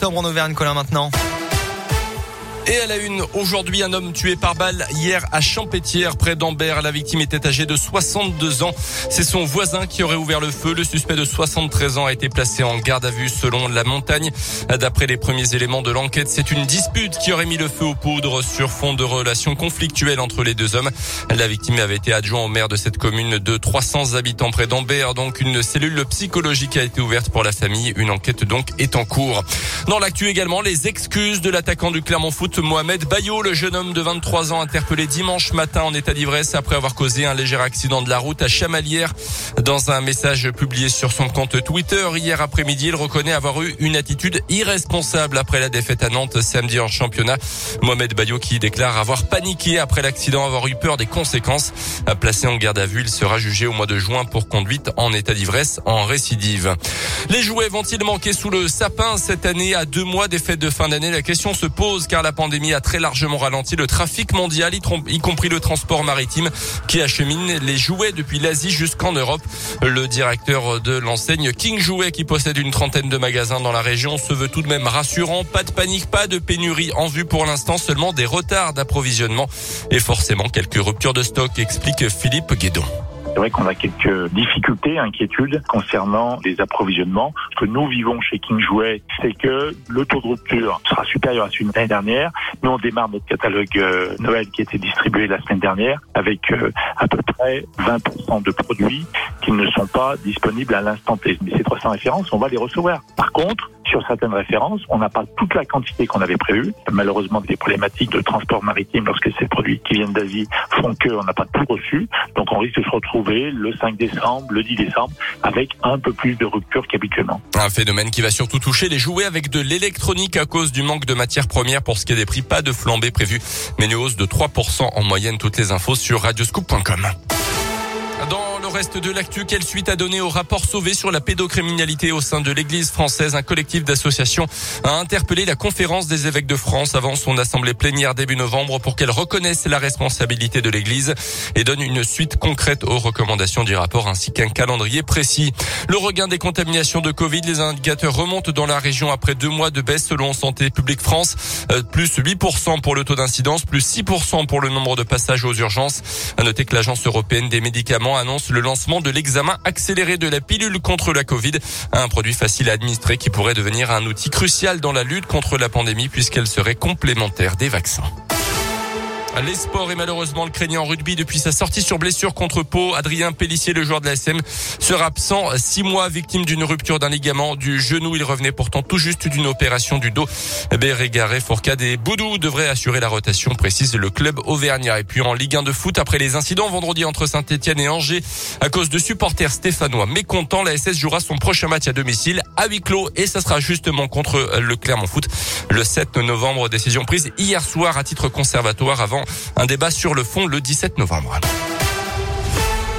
octobre en Auvergne, Colin maintenant. Et à la une, aujourd'hui, un homme tué par balle hier à Champétière, près d'Ambert. La victime était âgée de 62 ans. C'est son voisin qui aurait ouvert le feu. Le suspect de 73 ans a été placé en garde à vue selon la montagne. D'après les premiers éléments de l'enquête, c'est une dispute qui aurait mis le feu aux poudres sur fond de relations conflictuelles entre les deux hommes. La victime avait été adjoint au maire de cette commune de 300 habitants près d'Ambert. Donc une cellule psychologique a été ouverte pour la famille. Une enquête donc est en cours. Dans l'actu également, les excuses de l'attaquant du Clermont Foot Mohamed Bayo, le jeune homme de 23 ans interpellé dimanche matin en état d'ivresse après avoir causé un léger accident de la route à Chamalières. Dans un message publié sur son compte Twitter hier après-midi, il reconnaît avoir eu une attitude irresponsable après la défaite à Nantes samedi en championnat. Mohamed Bayo qui déclare avoir paniqué après l'accident, avoir eu peur des conséquences. Placé en garde à vue, il sera jugé au mois de juin pour conduite en état d'ivresse en récidive. Les jouets vont-ils manquer sous le sapin cette année? À deux mois des fêtes de fin d'année La question se pose car la pandémie a très largement ralenti le trafic mondial, y compris le transport maritime qui achemine les jouets depuis l'Asie jusqu'en Europe. Le directeur de l'enseigne King Jouet qui possède une trentaine de magasins dans la région se veut tout de même rassurant. Pas de panique, pas de pénurie en vue pour l'instant, seulement des retards d'approvisionnement et forcément quelques ruptures de stock, explique Philippe Guédon. C'est vrai qu'on a quelques difficultés, inquiétudes concernant les approvisionnements. Ce que nous vivons chez King Jouet, c'est que le taux de rupture sera supérieur à celui de l'année dernière. Nous, on démarre notre catalogue euh, Noël qui a été distribué la semaine dernière avec euh, à peu près 20% de produits qui ne sont pas disponibles à l'instant T. Mais ces 300 références, on va les recevoir. Par contre, sur certaines références, on n'a pas toute la quantité qu'on avait prévue. Malheureusement, des problématiques de transport maritime lorsque ces produits qui viennent d'Asie font qu'on n'a pas tout reçu. Donc on risque de se retrouver le 5 décembre, le 10 décembre, avec un peu plus de rupture qu'habituellement. Un phénomène qui va surtout toucher les jouets avec de l'électronique à cause du manque de matières premières pour ce qui est des prix. Pas de flambée prévue, mais une hausse de 3% en moyenne. Toutes les infos sur radioscoop.com reste de l'actu, quelle suite a donné au rapport sauvé sur la pédocriminalité au sein de l'Église française? Un collectif d'associations a interpellé la conférence des évêques de France avant son assemblée plénière début novembre pour qu'elle reconnaisse la responsabilité de l'Église et donne une suite concrète aux recommandations du rapport ainsi qu'un calendrier précis. Le regain des contaminations de Covid, les indicateurs remontent dans la région après deux mois de baisse selon Santé publique France, euh, plus 8% pour le taux d'incidence, plus 6% pour le nombre de passages aux urgences. À noter que l'Agence européenne des médicaments annonce le lancement de l'examen accéléré de la pilule contre la Covid, un produit facile à administrer qui pourrait devenir un outil crucial dans la lutte contre la pandémie puisqu'elle serait complémentaire des vaccins. Les sports et malheureusement le craignant en rugby depuis sa sortie sur blessure contre Pau. Adrien Pellissier, le joueur de la SM, sera absent six mois, victime d'une rupture d'un ligament du genou. Il revenait pourtant tout juste d'une opération du dos. Bérégaré, Fourcade et Boudou devraient assurer la rotation, précise le club auvergnat. Et puis en Ligue 1 de foot, après les incidents vendredi entre Saint-Etienne et Angers, à cause de supporters stéphanois mécontents, la SS jouera son prochain match à domicile à huis clos et ça sera justement contre le Clermont Foot le 7 novembre. Décision prise hier soir à titre conservatoire avant un débat sur le fond le 17 novembre.